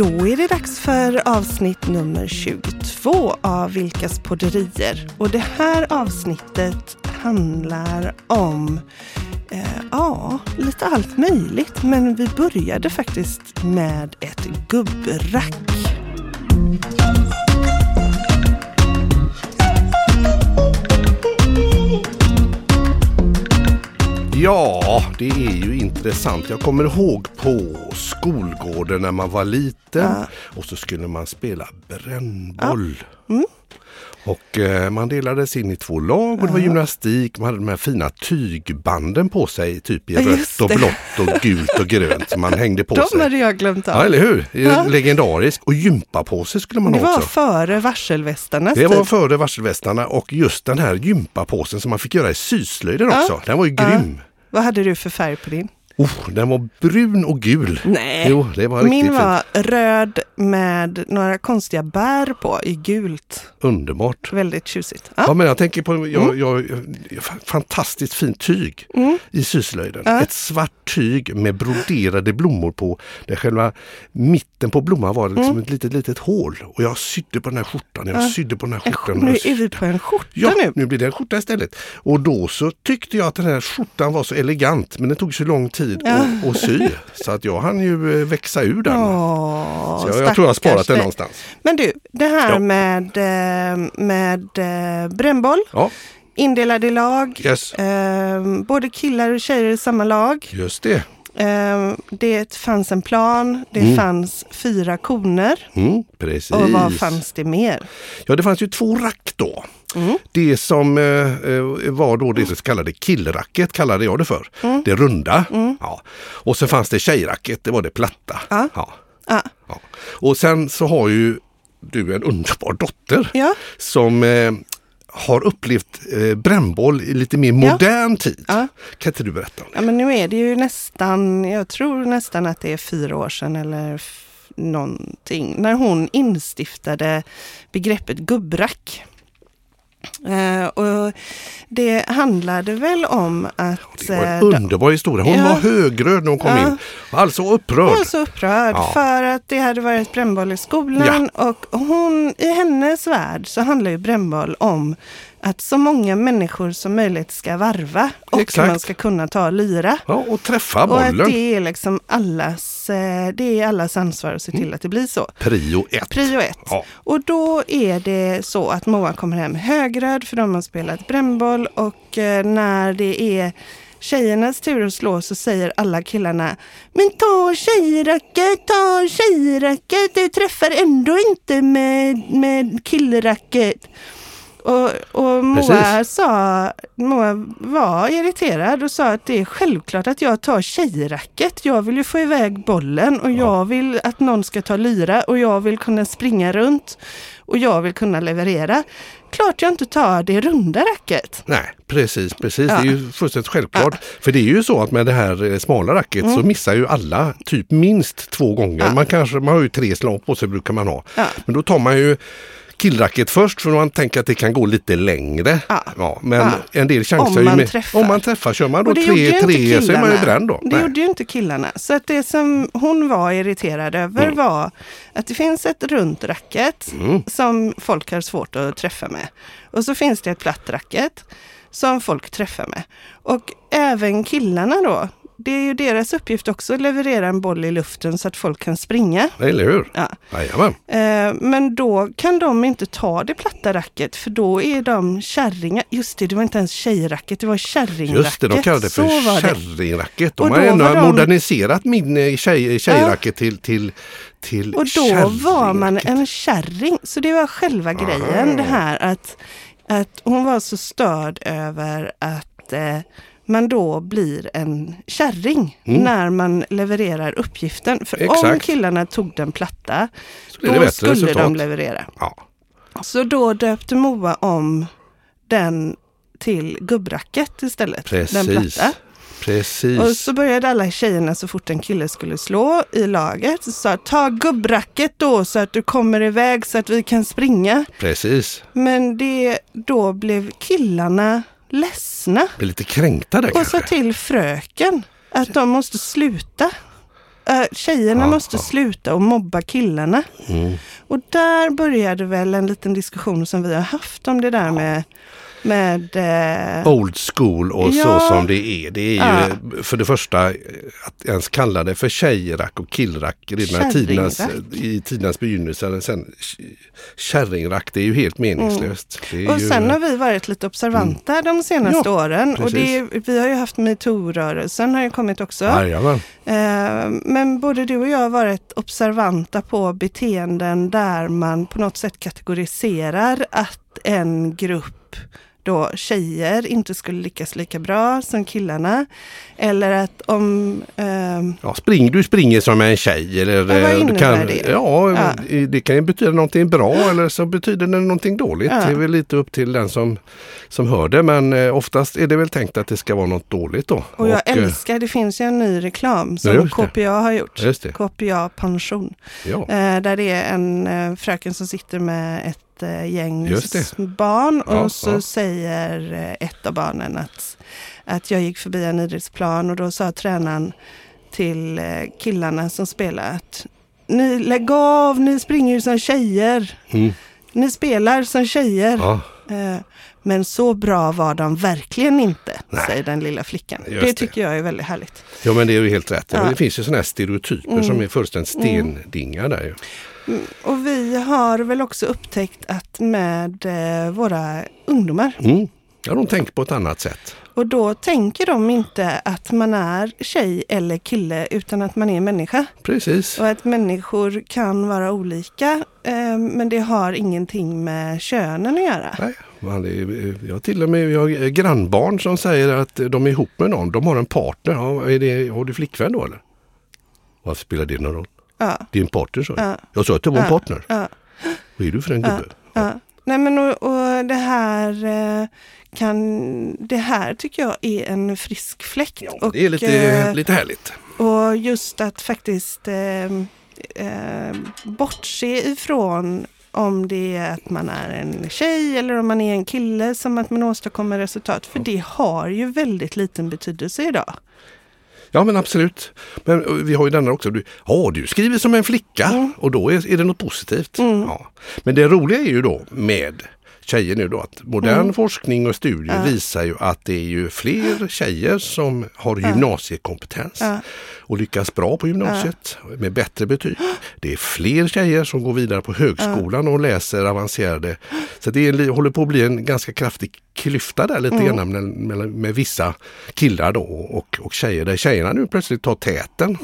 Då är det dags för avsnitt nummer 22 av Vilkas podderier. Och det här avsnittet handlar om eh, ja, lite allt möjligt. Men vi började faktiskt med ett gubbrack. Ja, det är ju intressant. Jag kommer ihåg på skolgården när man var liten Ja. och så skulle man spela brännboll. Mm. Och eh, man delades in i två lag och det var gymnastik. Man hade de här fina tygbanden på sig, typ i Ja, rött och det. blått och gult och grönt som man hängde på De sig. hade jag glömt av. Ja, eller hur? Ja. Legendarisk. Och gympapåse skulle man det ha var också. före varselvästarnas Det var före varselvästarna och just den här gympapåsen som man fick göra i syslöjden Ja. också. Den var ju Ja. grym. Vad hade du för färg på din? Oh, den var brun och gul. Nej. Jo, det var riktigt Min fint. var röd med några konstiga bär på i gult. Underbart. Väldigt tjusigt. Ja. Ja. men jag tänker på Mm. jag, jag, jag, fantastiskt fint tyg i syslöjden. Ja. Ett svart tyg med broderade blommor på. Där själva mitten på blomman var liksom Mm. ett litet, litet hål. Och jag sydde på den här skjortan. Jag sydde på den här skjortan. sk- Nu är vi på en skjorta Ja, nu. nu blir det en skjorta istället. Och då så tyckte jag att den här skjortan var så elegant men det tog så lång tid Ja. att, att sy. Så att jag hann ju eh, växa ur den. Åh, så jag, jag tror jag har sparat den någonstans. Men du, det här Ja. med, eh, med eh, brännboll, Ja, indelade i lag, yes. eh, både killar och tjejer i samma lag. Just det. Eh, det fanns en plan, det Mm. fanns fyra koner Mm, precis. och vad fanns det mer? Ja, det fanns ju två rack då. Mm. Det som eh, eh, var då det så kallade killracket kallade jag det för. Mm. Det runda. Ja. Och så fanns det tjejracket, det var det platta. Ja. Ja. Ah, Ja. Och sen så har ju du en underbar dotter ja, som eh, har upplevt eh, brännboll i lite mer Ja. modern tid. Ja. Kan inte du berätta om det? ja, men nu är det ju nästan, jag tror nästan att det är fyra år sedan eller någonting, när hon instiftade begreppet gubbраck. Eh, och det handlade väl om att... Det var en eh, de- underbar historia. Hon Ja. var högröd när hon kom Ja. in. Alltså upprörd. Hon var så upprörd Ja. för att det hade varit brännboll i skolan och hon, i hennes värld så handlar ju brännboll om att så många människor som möjligt ska varva och Exakt. man ska kunna ta lyra. Ja, och träffa Och att bollen. det är liksom allas, det är allas ansvar att se till att det blir så. Prio ett. Prio ett. Ja. Och då är det så att Moa kommer hem högröd för de har spelat brännboll och eh, när det är tjejernas tur att slå så säger alla killarna Men ta tjejracket, ta tjejracket, du träffar ändå inte med, med killracket. Och, och Moa, sa, Moa var irriterad och sa att det är självklart att jag tar tjejracket. Jag vill ju få iväg bollen och jag vill att någon ska ta lyra och jag vill kunna springa runt och jag vill kunna leverera. Klart jag inte tar det runda racket. Nej, precis, precis. Ja. Det är ju fullständigt självklart. För det är ju så att med det här eh, smala racket så missar ju alla typ minst två gånger. Mm. Ja. Man kanske man har ju tre slag på sig brukar man ha. Ja. Men då tar man ju killracket först för man tänker att det kan gå lite längre. Ja. men Ja. en del chansar Om ju man med... träffar. Om man träffar. Kör man då Och det gjorde ju tre, inte tre så är man ju bränd då. Det Nej. gjorde ju inte killarna. Så att det som hon var irriterad över Mm. var att det finns ett runt racket Mm. som folk har svårt att träffa med. Och så finns det ett platt racket som folk träffar med. Och även killarna då, det är ju deras uppgift också att leverera en boll i luften så att folk kan springa. Eller hur? Ja. Jajamän. Eh, men då kan de inte ta det platta racket för då är de kärringar. Just det, det var inte ens tjejracket, det var kärringracket. Just det, de kallar det för kärringracket. De Och har då ändå de- moderniserat min eh, tjej, tjejracket till, till, till Och då var man en kärring. Så det var själva grejen det här att, att hon var så störd över att eh, man då blir en kärring Mm. när man levererar uppgiften. För om Exakt. killarna tog den platta, det då skulle resultat. de leverera. Ja. Så då döpte Moa om den till gubbracket istället. Den Precis. platta. Precis. Och så började alla tjejerna så fort en kille skulle slå i laget så sa ta gubbracket då så att du kommer iväg så att vi kan springa. Precis. Men det, då blev killarna ledsna Blir lite kränkta där och sa till fröken att de måste sluta. Eh, tjejerna Ja, måste sluta och mobba killarna. Mm. Och där började väl en liten diskussion som vi har haft om det där med, med eh, Old school och Ja. så som det är. Det är ju för det första att ens kalla det för tjejrack och killrack redan Kärringrack. i tidernas begynnelse. Sen, kärringrack, det är ju helt meningslöst. Är Mm. Och ju, sen har vi varit lite observanta de senaste Ja, åren. Och det, precis. vi har ju haft metoo-rörelsen har ju kommit också. Jajamän. Eh, Men både du och jag har varit observanta på beteenden där man på något sätt kategoriserar att en grupp då tjejer inte skulle lyckas lika bra som killarna. Eller att om... ehm, Ja, spring, du springer som en tjej. Eller, vad eh, du innebär kan, det? Ja, Ja. eh, det kan ju betyda någonting bra eller så betyder det någonting dåligt. Ja. Det är väl lite upp till den som, som hör det. Men eh, oftast är det väl tänkt att det ska vara något dåligt då. och jag eh, älskar, det finns ju en ny reklam som. KPA har gjort. KPA pension. Ja. Eh, där det är en eh, fröken som sitter med ett eh, gäng barn och Ja, så ja. säger eh, ett av barnen att, att jag gick förbi en idrottsplan och då sa tränaren till eh, killarna som spelar att ni lägg av, ni springer ju som tjejer. Mm. Ni spelar som tjejer. Ja. Men så bra var de verkligen inte, Nej. säger den lilla flickan. Just Det det. tycker jag är väldigt härligt. ja, men det är ju helt rätt. Ja. Det finns ju sådana här stereotyper Mm. som är fullständigt stendingar där ju. Mm, Och vi har väl också upptäckt att med eh, våra ungdomar Mm. Ja, de tänker på ett annat sätt. och då tänker de inte att man är tjej eller kille utan att man är människa. Precis. Och att människor kan vara olika eh, men det har ingenting med könen att göra. Nej, man är, jag har till och med jag har grannbarn som säger att de är ihop med någon. De har en partner. Ja, är det, har du flickvän då eller? Varför spelar det någon roll? Ja, Din partner sa jag. Ja. Jag sa att det var en partner. ja, Vad är du för en gubbe? ja. Nej men och, och det här eh, kan, det här tycker jag är en frisk fläkt. Ja, och, det är lite, eh, lite härligt. Och just att faktiskt eh, eh, bortse ifrån om det är att man är en tjej eller om man är en kille som att man åstadkommer resultat. För det har ju väldigt liten betydelse idag. Ja men absolut. Men vi har ju denna också. Du, ja, du skriver som en flicka Mm. och då är, är det något positivt. Ja. Men det roliga är ju då med tjejer nu då att modern Mm. forskning och studier visar ju att det är ju fler tjejer som har gymnasiekompetens Ja. och lyckas bra på gymnasiet med bättre betyg. Det är fler tjejer som går vidare på högskolan och läser avancerade. Så det är, håller på att bli en ganska kraftig klyfta där lite grann mellan, mellan, med vissa killar då och, och tjejer. Där tjejerna nu plötsligt tar täten.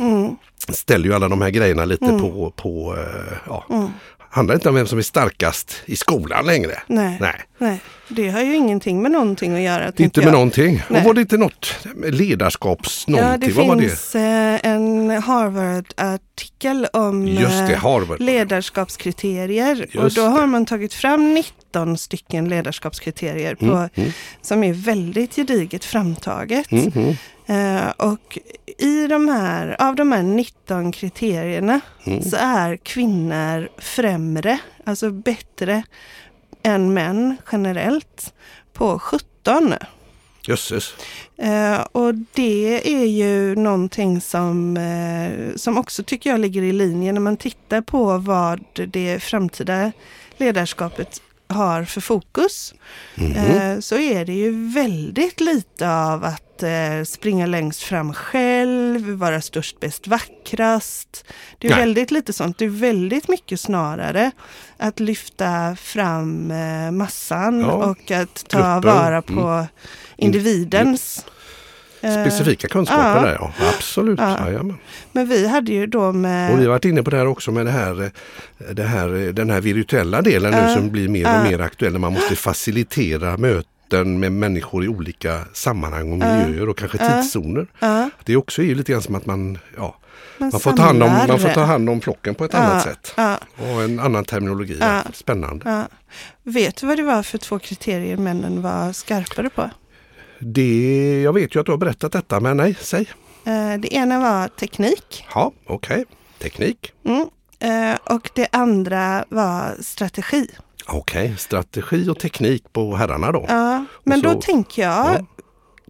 Ställer ju alla de här grejerna lite på, på eh, ja, handlar inte om vem som är starkast i skolan längre. Nej. Nej. Nej, det har ju ingenting med någonting att göra. Inte med jag. någonting. Nej. Och var det inte något ledarskaps Ja, någonting? det Vad var det? finns eh, en Harvard-artikel om Just det, eh, Harvard. ledarskapskriterier. och Just då det. har man tagit fram 19 stycken ledarskapskriterier på, mm. som är väldigt gediget framtaget. Mhm. Eh, och i de här, av de här 19 kriterierna Mm. så är kvinnor främre, alltså bättre än män generellt på 17. Jösses. Eh, och det är ju någonting som, eh, som också tycker jag ligger i linje när man tittar på vad det framtida ledarskapet har för fokus. Eh, så är det ju väldigt lite av att eh, springa längst fram själv, vara störst, bäst, vackrast. Det är Nej. väldigt lite sånt. Det är väldigt mycket snarare att lyfta fram eh, massan Ja. och att ta Gruppen. vara på individens. Specifika kunskaper där ja. Absolut. Ja. Men vi hade ju då med... Och vi har varit inne på det här också med det här, det här, den här virtuella delen nu som blir mer och mer aktuell. När man måste facilitera möten med människor i olika sammanhang och miljöer och kanske tidszoner. Det också är ju lite grann som att man, ja, man, man, får ta hand om, man får ta hand om flocken på ett Ja, annat sätt. Ja, Och en annan terminologi. Ja. Spännande. Vet du vad det var för två kriterier männen var skarpare på? Det, jag vet ju att du har berättat detta men nej, säg. Eh, Det ena var teknik Ja, okej. Teknik. mm. Eh, och det andra var strategi. Okej, strategi och teknik på herrarna då. Ja, men så- då tänker jag, Ja.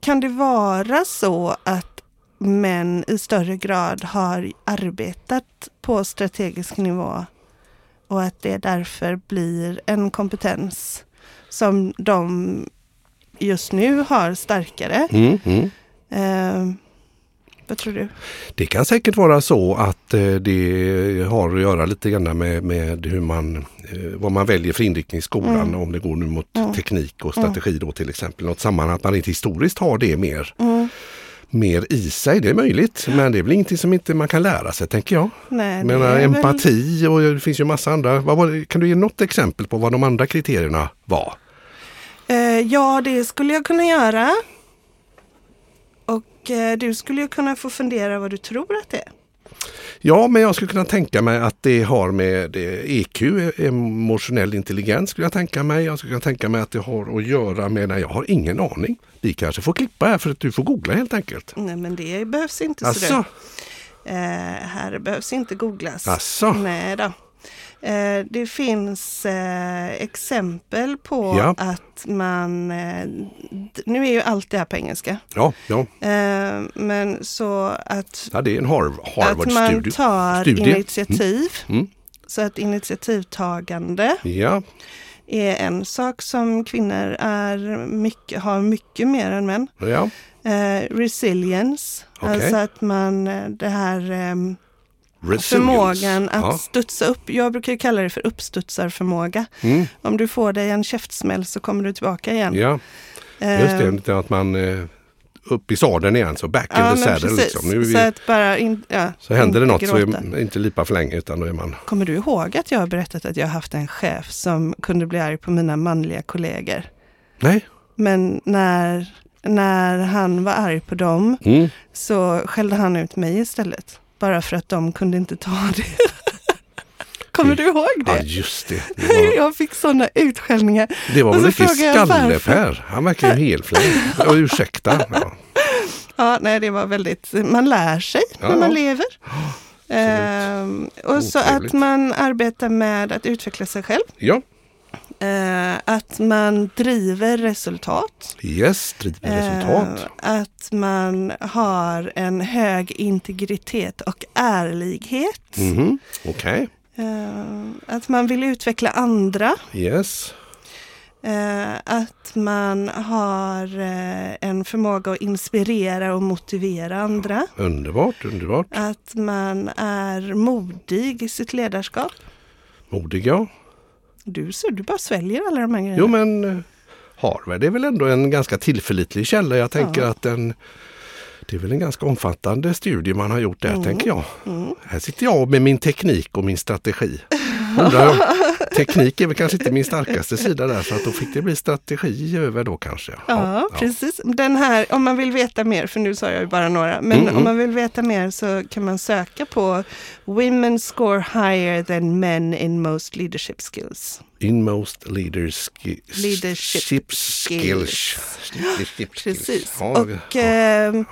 kan det vara så att män i större grad har arbetat på strategisk nivå och att det därför blir en kompetens som de just nu har starkare. Mm, mm. Eh, vad tror du? Det kan säkert vara så att eh, det har att göra lite grann med, med hur man, eh, vad man väljer för inriktning i skolan. Mm. Om det går nu mot Mm. teknik och strategi då till exempel. Något sammanhang att man inte historiskt har det mer, Mm. mer i sig. Det är möjligt men det är väl ingenting som inte man kan lära sig tänker jag. Nej, Jag menar är väl- empati och det finns ju massa andra. Vad kan du ge något exempel på vad de andra kriterierna var? Eh, ja, det skulle jag kunna göra. Och eh, du skulle ju kunna få fundera vad du tror att det är. Ja, men jag skulle kunna tänka mig att det har med EQ, emotionell intelligens, skulle jag tänka mig. Jag skulle kunna tänka mig att det har att göra med, nej jag har ingen aning. Vi kanske får klippa här för att du får googla helt enkelt. Nej, men det behövs inte. så Alltså. Eh, här behövs inte googlas. Asså? Nej då. Eh, det finns eh, exempel på Ja. att man, eh, nu är ju allt det här på engelska, ja, ja. men så att, ja, det är en Har- att man tar studie. initiativ, Mm. så att initiativtagande Ja, är en sak som kvinnor är mycket, har mycket mer än män. ja, resilience, Okej. alltså att man, det här ehm, resilience. förmågan att Ja. studsa upp. Jag brukar kalla det för uppstudsarförmåga. Mm. Om du får dig en käftsmäll så kommer du tillbaka igen. ja, Eh, just det. Att man eh, upp i sadeln igen, så back Ja, in the saddle. Liksom. Nu vi, Så att bara in, ja, så händer det något så gråta. är inte lipa för länge utan då är man... Kommer du ihåg att jag har berättat att jag har haft en chef som kunde bli arg på mina manliga kollegor? Nej. Men när, när han var arg på dem Mm. så skällde han ut mig istället. Bara för att de kunde inte ta det. Kommer du ihåg Ja, det? just det. Det var, Jag fick sådana utskällningar. det var väl varför. skalle-Per. Han verkar ju helfläng. Ja, ursäkta. Ja. Ja, nej, det var väldigt, man lär sig Ja, när man ja. lever. Ehm, och så att man arbetar med att utveckla sig själv. ja, Eh, att man driver resultat. yes, driver resultat. Eh, att man har en hög integritet och ärlighet. Mhm, Okej, Eh, att man vill utveckla andra. yes. Eh, att man har eh, en förmåga att inspirera och motivera andra. Underbart, underbart. Att man är modig i sitt ledarskap. Modig ja. Du, så, du bara sväljer alla de här grejerna. Jo men eh, Harvard är väl ändå en ganska tillförlitlig källa. Jag tänker Ja. att den det är väl en ganska omfattande studie man har gjort där, Mm. tänker jag. Mm. Här sitter jag med min teknik och min strategi. Undrar om, är väl kanske inte min starkaste sida där, så att då fick det bli strategi över då kanske. Ja, precis. Den här, om man vill veta mer, för nu sa jag ju bara några, men Mm, om man vill veta mer så kan man söka på Women score higher than men in most leadership skills. In most leaders Leadership ship skills. Precis. Ja, Och eh,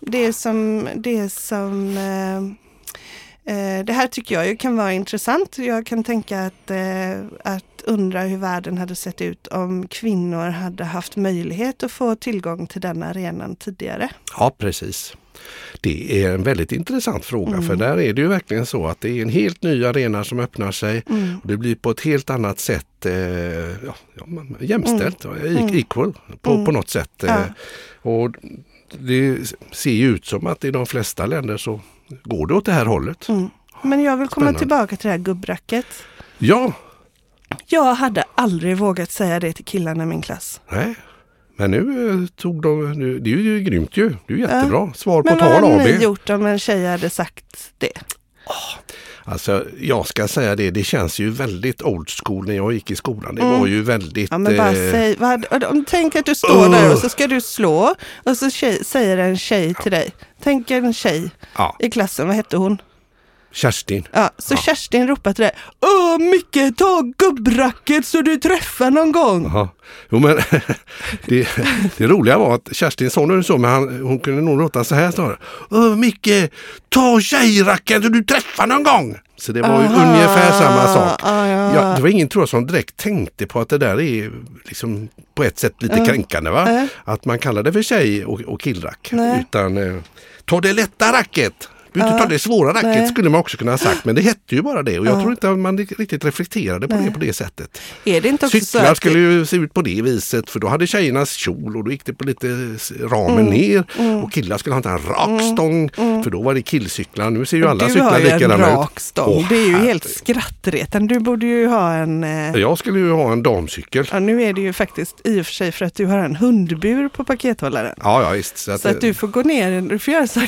det som, det som eh, det här tycker jag ju kan vara intressant. Jag kan tänka att, eh, att undra hur världen hade sett ut om kvinnor hade haft möjlighet att få tillgång till den arenan tidigare. ja, precis. Det är en väldigt intressant fråga Mm. för där är det ju verkligen så att det är en helt ny arena som öppnar sig. Mm. Och det blir på ett helt annat sätt eh, ja, jämställt, Mm. equal på, Mm. på något sätt. Ja. Eh, och det ser ju ut som att i de flesta länder så går det åt det här hållet. Mm. Men jag vill komma Spännande. tillbaka till det här gubbracket. Ja, Jag hade aldrig vågat säga det till killarna i min klass. nej. Men nu eh, tog de, nu, det är ju grymt ju. Det är jättebra. Svar på Men vad tal hade AB. ni gjort om en tjej hade sagt det? Alltså jag ska säga det, det känns ju väldigt old school när jag gick i skolan. Det Mm. var ju väldigt... Ja, men bara eh, säg, vad, tänk att du står där Ugh. och så ska du slå och så tjej, säger en tjej till dig. Tänk en tjej ja, i klassen, vad hette hon? Kerstin. Ja, så Ja. Kerstin ropar till dig. Åh Micke, ta gubbracket så du träffar någon gång. Jaha. Jo, men det, det roliga var att Kerstin sa nu så, men han, hon kunde nog låta så här snarare. Åh Micke, ta tjejracken så du träffar någon gång! Så det var ju ungefär samma sak. Ah, ja. Ja, det var ingen tror jag som direkt tänkte på att det där är liksom på ett sätt lite Ja. kränkande. Va? Ja. Att man kallar det för tjej och, och killrack. Nej. Utan eh, ta det lätta racket! Du inte ta det svåra racket Nej. skulle man också kunna ha sagt men det hette ju bara det och jag Ja. tror inte att man riktigt reflekterade på Nej. det på det sättet. Är det inte också så Cyklar att skulle ju se ut på det viset för då hade tjejernas kjol och då gick det på lite ramen Mm. ner och killar skulle ha en rak stång för då var det killcyklar. Nu ser ju alla du cyklar har ju en likadana ut. rak stång. Åh, det är ju helt skrattretande. Du borde ju ha en... Eh, Jag skulle ju ha en damcykel. ja, nu är det ju faktiskt i och för sig för att du har en hundbur på pakethållaren. Ja, ja visst. Så att, Så att du får gå ner, du får göra så här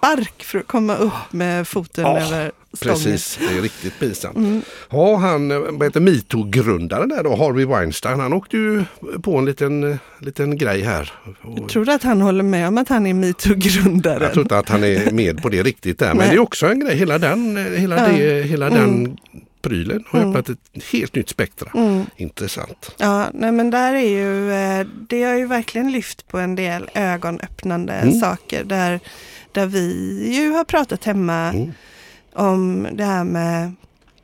karatespark för att komma upp med foten Ja, över stången. Precis, det är riktigt pinsamt. Mm. Ja, han, eh, vad heter metoo-grundaren där då, Harvey Weinstein, han åkte ju på en liten, eh, liten grej här. Och Tror du att han håller med om att han är metoo-grundaren? jag tror inte att han är med på det riktigt där, men det är också en grej, hela den, eh, hela Ja. det, hela Mm. den prylen har Mm. öppnat ett helt nytt spektra. Mm. Intressant. Ja, nej men där är ju, det har ju verkligen lyft på en del ögonöppnande Mm. saker där, där vi ju har pratat hemma Mm. om det här med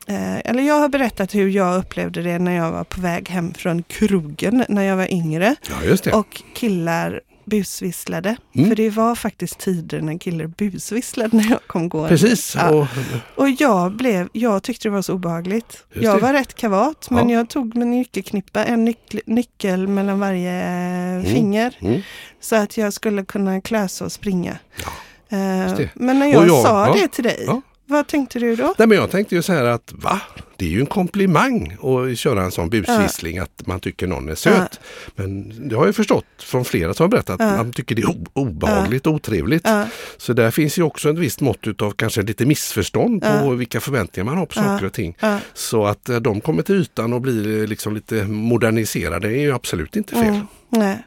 eh, eller jag har berättat hur jag upplevde det när jag var på väg hem från krogen när jag var yngre Ja, och killar busvisslade. Mm. För det var faktiskt tider när killar busvisslade när jag kom gående. Precis. Ja. Och, Och jag, blev, jag tyckte det var så obehagligt. Just jag det. var rätt kavat men Ja. jag tog min nyckelknippa, en nyckel, nyckel mellan varje finger. mm. Så att jag skulle kunna klösa och springa. Eh, men när jag, jag- sa ja, det till dig, ja. vad tänkte du då? Nej, men jag tänkte ju så här att va? Det är ju en komplimang att köra en sån busvissling att man tycker någon är söt. Men det har jag förstått från flera som har berättat att man tycker det är obehagligt och otrevligt. Så där finns ju också ett visst mått av kanske lite missförstånd på vilka förväntningar man har på saker och ting. Så att eh, de kommer till ytan och blir eh, liksom lite moderniserade är ju absolut inte fel. mm, nej.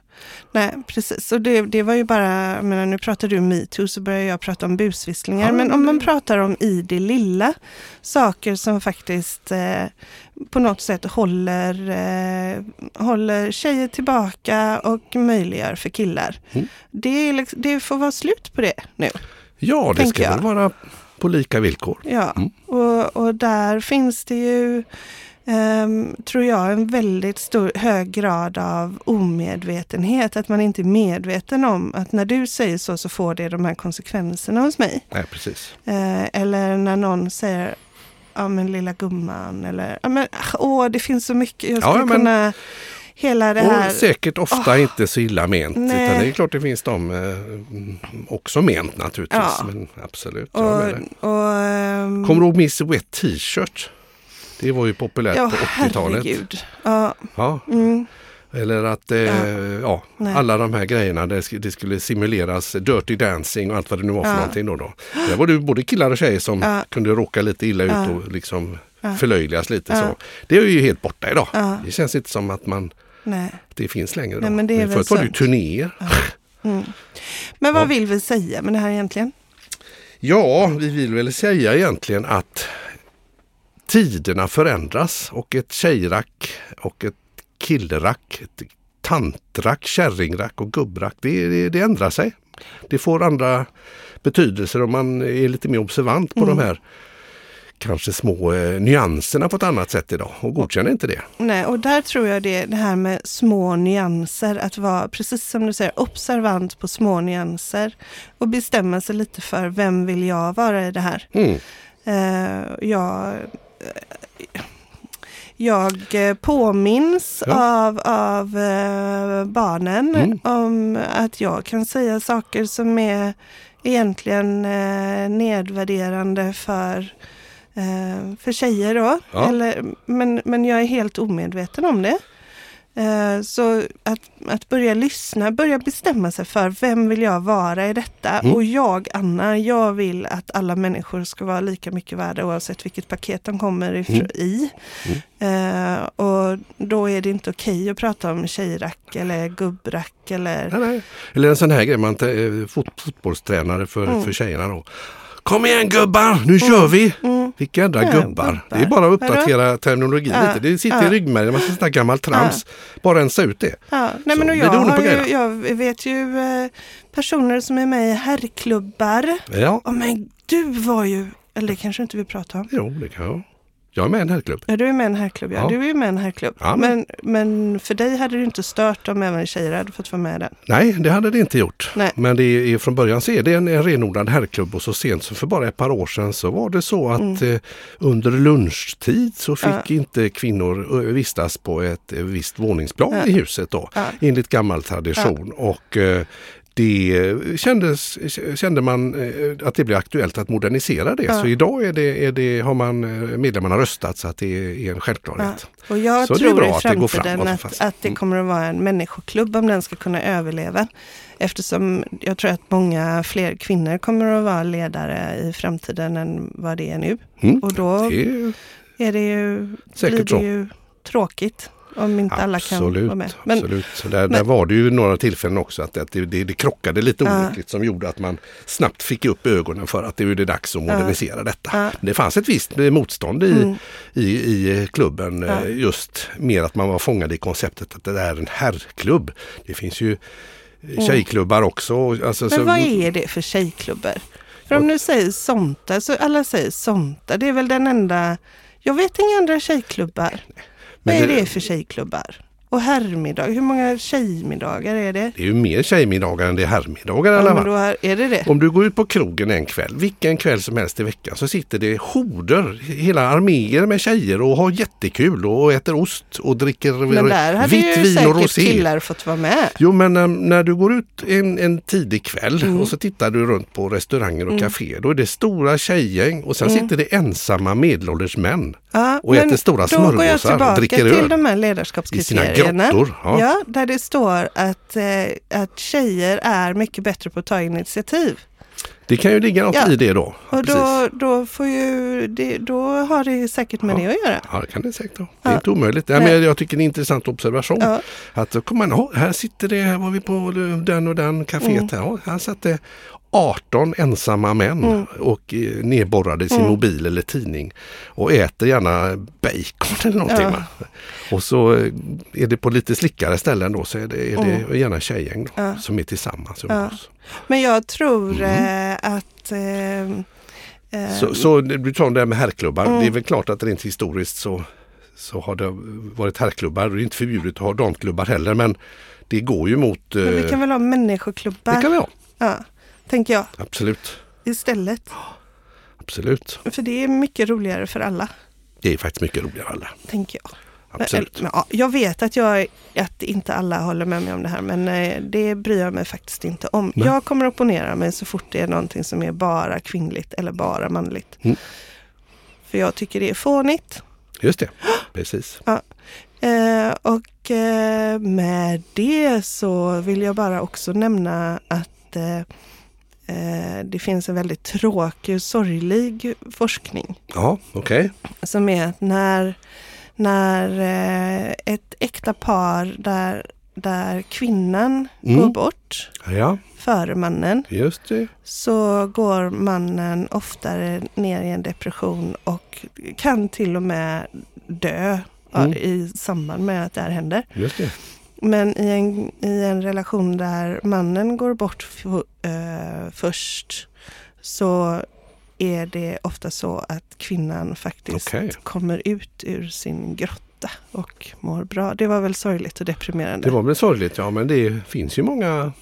Nej, precis. Och det, det var ju bara, jag menar, nu pratar du om metoo så börjar jag prata om busvisslingar. Ja, men om men man det- pratar om i det lilla, saker som faktiskt eh, på något sätt håller, eh, håller tjejer tillbaka och möjliggör för killar. Mm. Det, liksom, det får vara slut på det nu. Ja, det ska väl jag. vara på lika villkor. Ja, Mm. och, och där finns det ju, ehm, tror jag, en väldigt stor, hög grad av omedvetenhet. Att man inte är medveten om att när du säger så så får det de här konsekvenserna hos mig. Nej, precis. Eh, eller när någon säger Ja men lilla gumman eller ja, men, åh det finns så mycket. Jag Ja, skulle men- kunna hela det här. Och säkert ofta inte så illa ment. Nej. Utan det är klart det finns de eh, också ment naturligtvis. Ja. Men absolut. och, och, ehm, Kommer du ihåg Miss Wet T-shirt? Det var ju populärt ja, på 80-talet. herregud. Ja, Ja. mm, Eller att eh, ja. Nej. alla de här grejerna, det, sk- det skulle simuleras Dirty Dancing och allt vad det nu var för Ja. någonting. Då, då. Där var det både killar och tjejer som Ja. kunde råka lite illa ut Ja. och liksom Ja. förlöjligas lite. Ja. Så. Det är ju helt borta idag. Ja. Det känns inte som att man, nej. det finns längre. Nej, då. men det är väl Förut var det ju turnéer. Mm. Men vad Ja. vill vi säga med det här egentligen? Ja, vi vill väl säga egentligen att tiderna förändras och ett tjejrack och ett killrack, ett tantrack, kärringrack och gubbrack, det, det, det ändrar sig. Det får andra betydelser om man är lite mer observant på Mm. de här kanske små eh, nyanserna på ett annat sätt idag och godkänner inte det. Nej, och där tror jag det, det här med små nyanser, att vara precis som du säger observant på små nyanser och bestämma sig lite för vem vill jag vara i det här. Mm. Eh, jag, jag eh, påminns Ja. av, av eh, barnen Mm. om att jag kan säga saker som är egentligen eh, nedvärderande för, för tjejer då. Ja. Eller, men, men jag är helt omedveten om det. Eh, Så att, att börja lyssna, börja bestämma sig för vem vill jag vara i detta? Mm. Och jag, Anna, jag vill att alla människor ska vara lika mycket värda oavsett vilket paket de kommer Mm. i. Eh, och då är det inte okej att prata om tjejrack eller gubbrack eller... Nej, nej. Eller en sån här grej, man t- fot, fotbollstränare för, Mm. för tjejerna då. Kom igen gubbar, nu kör vi! Vilka jädra Ja, gubbar. gubbar. Det är bara att uppdatera terminologin Ja, lite. Det sitter ja. i ryggmärgen, man sånt där gammalt trams. Bara rensa ut det. Ja, nej men och jag, har ju, jag vet ju eh, personer som är med i herrklubbar. Ja, Ja men du var ju Eller det kanske inte vi pratar om. Jo, det kan jag. Jag är med i en herrklubb. Ja, du är med i en herrklubb. Ja. Ja. Du är med i en herrklubb. Ja, men... men- Men, för dig hade det inte stört om även tjejer hade fått vara med i den. Nej, det hade det inte gjort. Nej. Men det är, från början så är det en, en renodlad herrklubb och så sent som för bara ett par år sedan så var det så att eh, under lunchtid så fick Mm. Ja. inte kvinnor eh, vistas på ett eh, visst våningsplan i huset då. Enligt gammal tradition. Och eh, det kändes, kände man eh, att det blev aktuellt att modernisera det. Ja. Så idag är det, är det, har man eh, medlemmarna röstat så att det är en självklarhet. Och jag Så det är tror bra i att det går framtiden framåt, att, fast- att det Mm. kommer att vara en människoklubb om den ska kunna överleva. Eftersom jag tror att många fler kvinnor kommer att vara ledare i framtiden än vad det är nu. Mm. Och då Det är är det ju, blir det så. ju tråkigt om inte alla kan Absolut, vara med. Men, absolut. Så där, men- där var det ju några tillfällen också att, att det, det, det krockade lite Ja. olyckligt som gjorde att man snabbt fick upp ögonen för att det är dags att modernisera detta. Ja. Det fanns ett visst motstånd i, Mm. i, i klubben. Ja. eh, Just mer att man var fångad i konceptet att det är en herrklubb. Det finns ju eh, tjejklubbar också. Alltså, Mm. men så, vad är det för tjejklubbar? För om du säger Sonta, så alla säger Sonta. Det är väl den enda... Jag vet inga andra tjejklubbar. Vad är det- för tjejklubbar? Och herrmiddag, hur många tjejmiddagar är det? Det är ju mer tjejmiddagar än det är herrmiddagar Ja, alla då är, det det? Om du går ut på krogen en kväll, vilken kväll som helst i veckan, så sitter det horder, hela arméer med tjejer och har jättekul och äter ost och dricker Men där hade vitt ju vin och säkert rosé. killar fått vara med. Jo men när, när du går ut en, en tidig kväll Mm. och så tittar du runt på restauranger och kaféer, då är det stora tjejgäng och sen Mm. sitter det ensamma medelålders män. Ja, Och äter stora smörgåsar och dricker till öl de här I sina ledarskapskriterierna. grottor. Ja. Ja, där det står att, eh, att tjejer är mycket bättre på att ta initiativ. Det kan ju ligga något Ja. i det då. Ja, Och då, då, får ju, det, då har det säkert med Ja. det att göra. Ja, det kan det säkert ha. Det är inte omöjligt. Nej. men jag tycker det är en intressant observation. Att då kommer man, "Ja, här sitter det, här var vi på den och den kaféet Mm. här. Här satt det 18 ensamma män Mm. och eh, nedborrade sin mobil eller tidning och äter gärna bacon eller någonting. Ja. Och så eh, är det på lite slickare ställen då så är det, är det Mm. gärna tjejgäng då, Ja. som är tillsammans. Ja. umgås. Men jag tror eh, att... Eh, eh, Mm. Så, så du tar det där med herrklubbar. Mm. Det är väl klart att rent historiskt så, så har det varit herrklubbar. Det är inte förbjudet att ha damklubbar heller men det går ju mot... men vi kan väl ha människoklubbar? det kan vi ha. Ja, tänker jag. Absolut. Istället. Absolut. För det är mycket roligare för alla, Det är faktiskt mycket roligare alla. tänker jag. Absolut. men, ja, jag vet att, jag, att inte alla håller med mig om det här men eh, det bryr jag mig faktiskt inte om. Nej. Jag kommer opponera mig så fort det är någonting som är bara kvinnligt eller bara manligt. Mm. För jag tycker det är fånigt. Just det, precis. Eh, och eh, med det så vill jag bara också nämna att eh, eh, det finns en väldigt tråkig och sorglig forskning. Ja, okej. Som är att när, när eh, ett äkta par där, där kvinnan Mm. går bort Ja, före mannen just det. så går mannen oftare ner i en depression och kan till och med dö Mm. i samband med att det här händer. Just det. Men i en, i en relation där mannen går bort f- eh, först så är det ofta så att kvinnan faktiskt Okej. kommer ut ur sin grotta och mår bra. Det var väl sorgligt och deprimerande. Det var väl sorgligt, ja men det finns ju många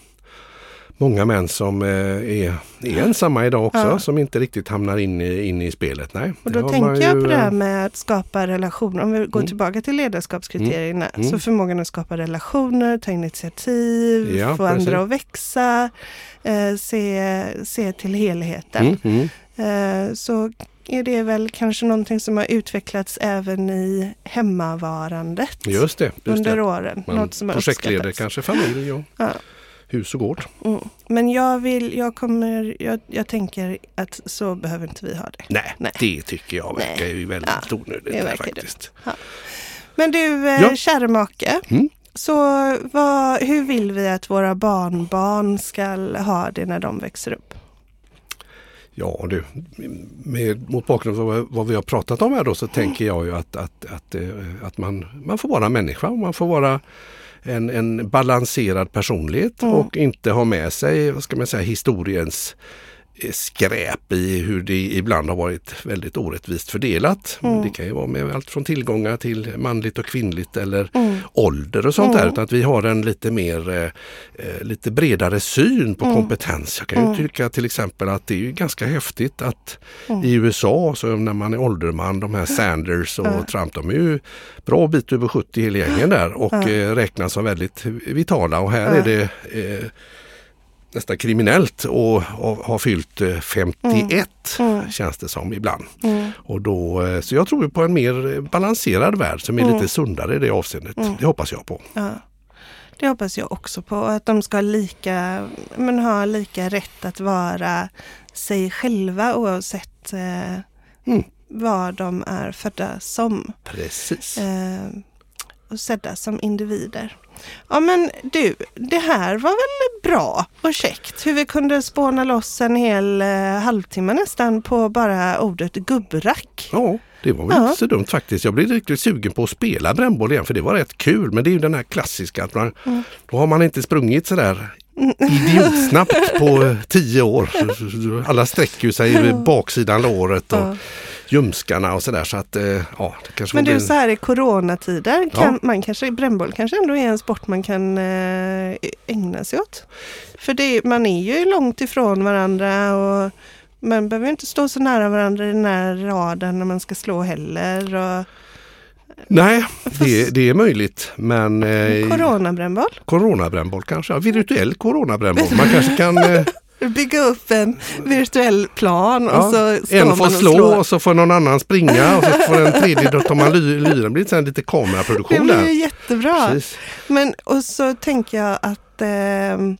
Många män som eh, är, är ensamma idag också Ja. som inte riktigt hamnar in i, in i spelet. Nej, Och då tänker jag ju, på det här eh, med att skapa relationer. Om vi går Mm. tillbaka till ledarskapskriterierna. Mm. Så förmågan att skapa relationer, ta initiativ, Ja, få precis. andra att växa, eh, se, se till helheten. Mm, mm. Så är det väl kanske någonting som har utvecklats även i hemmavarandet Just det. Just under det. åren. Man Något som projektleder kanske familj och Ja. hus och gård. Mm. Men jag vill, jag kommer, jag, jag tänker att så behöver inte vi ha det. Nej, Nej. det tycker jag verkar ju väldigt Ja, onödigt det där faktiskt. Men du, eh, Ja. kära make. Mm. Så vad, hur vill vi att våra barnbarn ska ha det när de växer upp? Ja du, med, mot bakgrund av vad, vi har pratat om här då så tänker jag ju att, att, att, eh, att man, man får vara människa och man får vara en, en balanserad personlighet Mm. och inte ha med sig, vad ska man säga, historiens skräp i hur det ibland har varit väldigt orättvist fördelat. Mm. Det kan ju vara med allt från tillgångar till manligt och kvinnligt eller Mm. ålder och sånt där. Mm. Utan att vi har en lite mer eh, eh, lite bredare syn på Mm. kompetens. Jag kan ju Mm. tycka till exempel att det är ju ganska häftigt att Mm. i USA så när man är ålderman, de här Sanders och. Trump, de är ju bra bit över 70 hela gängen där och eh, räknas som väldigt vitala och här är det eh, nästan kriminellt och, och ha fyllt eh, 51 Mm. känns det som ibland. Mm. Och då, eh, så jag tror på en mer balanserad värld som är Mm. lite sundare i det avseendet. Mm. Det hoppas jag på. Ja. Det hoppas jag också på. Att de ska lika, men ha lika rätt att vara sig själva oavsett eh, Mm. vad de är födda som. Precis. Eh, och sedda som individer. Ja men du, det här var väl bra och käckt hur vi kunde spåna loss en hel eh, halvtimme nästan på bara ordet gubbrack. Ja, det var väl Ja. inte så dumt faktiskt. Jag blev riktigt sugen på att spela brännboll igen för det var rätt kul. Men det är ju den här klassiska att man, Mm. då har man inte sprungit sådär idiotsnabbt på tio år. Alla sträcker sig över baksidan låret och Ja. Ljumskarna och sådär. Så att eh, ja, det kanske Men du, bli så här i coronatider, kan Ja. man kanske, brännboll kanske ändå är en sport man kan eh, ägna sig åt. För det, man är ju långt ifrån varandra och man behöver inte stå så nära varandra i den här raden när man ska slå heller. Och, Nej, det, det är möjligt. Men eh, coronabrännboll, coronabrännboll kanske, ja, virtuell coronabrännboll. Man kanske kan eh, bygga upp en virtuell plan och Ja, så står En man får och slå och så får någon annan springa och så får en tredje, då tar man ly- lyren. Det blir lite Det kameraproduktion blir ju där. jättebra. Precis. Men och så tänker jag att ehm,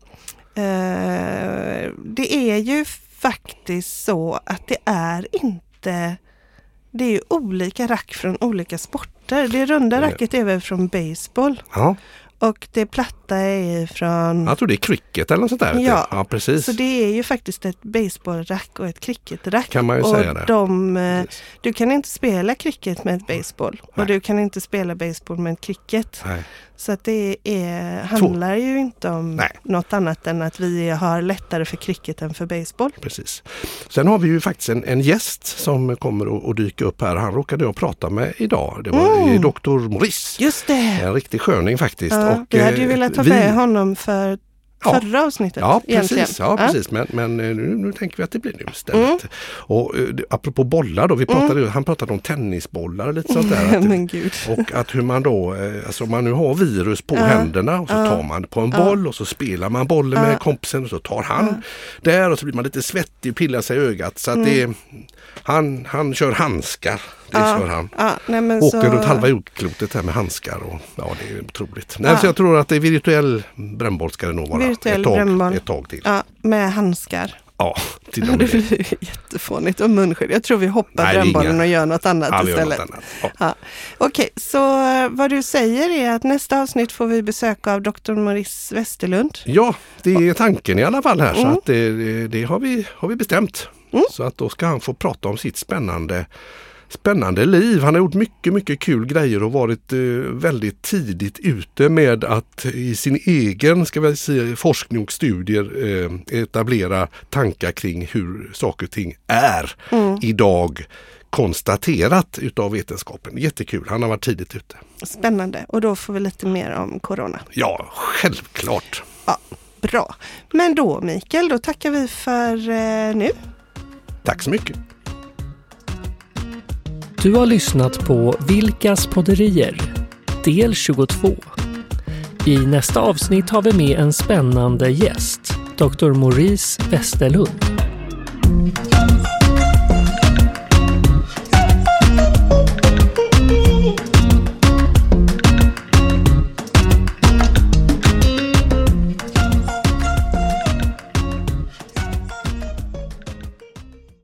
eh, det är ju faktiskt så att det är inte det är ju olika rack från olika sporter. Det runda racket är väl från baseball Ja, och det platta är från... jag tror det är cricket eller något sånt där. du. Ja. ja precis. Så det är ju faktiskt ett baseballrack och ett cricketrack. Kan man ju och säga det. De, eh, du kan inte spela cricket med ett baseball och Nej. du kan inte spela baseball med ett cricket. Nej. Så att det är, handlar ju inte om Nej. något annat än att vi har lättare för cricket än för baseball. Precis. Sen har vi ju faktiskt en, en gäst som kommer att, dyka upp här. Han råkade jag prata med idag. Det var Mm. Dr. Maurice. Just det! En riktig sköning faktiskt. Ja, och, vi hade ju eh, velat vi- med honom för Ja. förra avsnittet. Ja egentligen. precis, ja, precis. men, men eh, nu, nu tänker vi att det blir nu istället. Mm. Och eh, det- apropå bollar då, vi pratade, han pratade om tennisbollar och lite sånt där. Att, och att hur man då, eh, alltså om man nu har virus på händerna och så tar man på en boll och så spelar man bollen med kompisen och så tar han där och så blir man lite svettig och pillar sig i ögat. Så att det, är- han, han kör handskar, det. Ja. kör han. Ja, nej Åker så... runt halva jordklotet här med handskar och ja det är otroligt. Nej, Ja. så jag tror att det är virtuell brännboll ska det nog vara Virtuell ett, tag, brännboll. ett tag till. Ja, med handskar. Ja, till och med det. blir jättefånigt och munskydd. Jag tror vi hoppar Nej, brännbollen inga- och gör något annat Ja, istället. något annat. Ja. Ja. Okej, så eh, vad du säger är att nästa avsnitt får vi besök av Dr. Maurice Westerlund. Ja, det är tanken i alla fall här så Mm. att det, det, det har, vi, har vi bestämt. Mm. Så att då ska han få prata om sitt spännande Spännande liv. Han har gjort mycket, mycket kul grejer och varit eh, väldigt tidigt ute med att i sin egen ska vi säga, forskning och studier eh, etablera tankar kring hur saker och ting är Mm. idag konstaterat utav vetenskapen. Jättekul, han har varit tidigt ute. Spännande. Och då får vi lite mer om corona. Ja, självklart. Bra. Men då Mikael, då tackar vi för eh, nu. Tack så mycket! Du har lyssnat på Vilkas podderier, del 22. I nästa avsnitt har vi med en spännande gäst, Dr. Maurice Westerlund.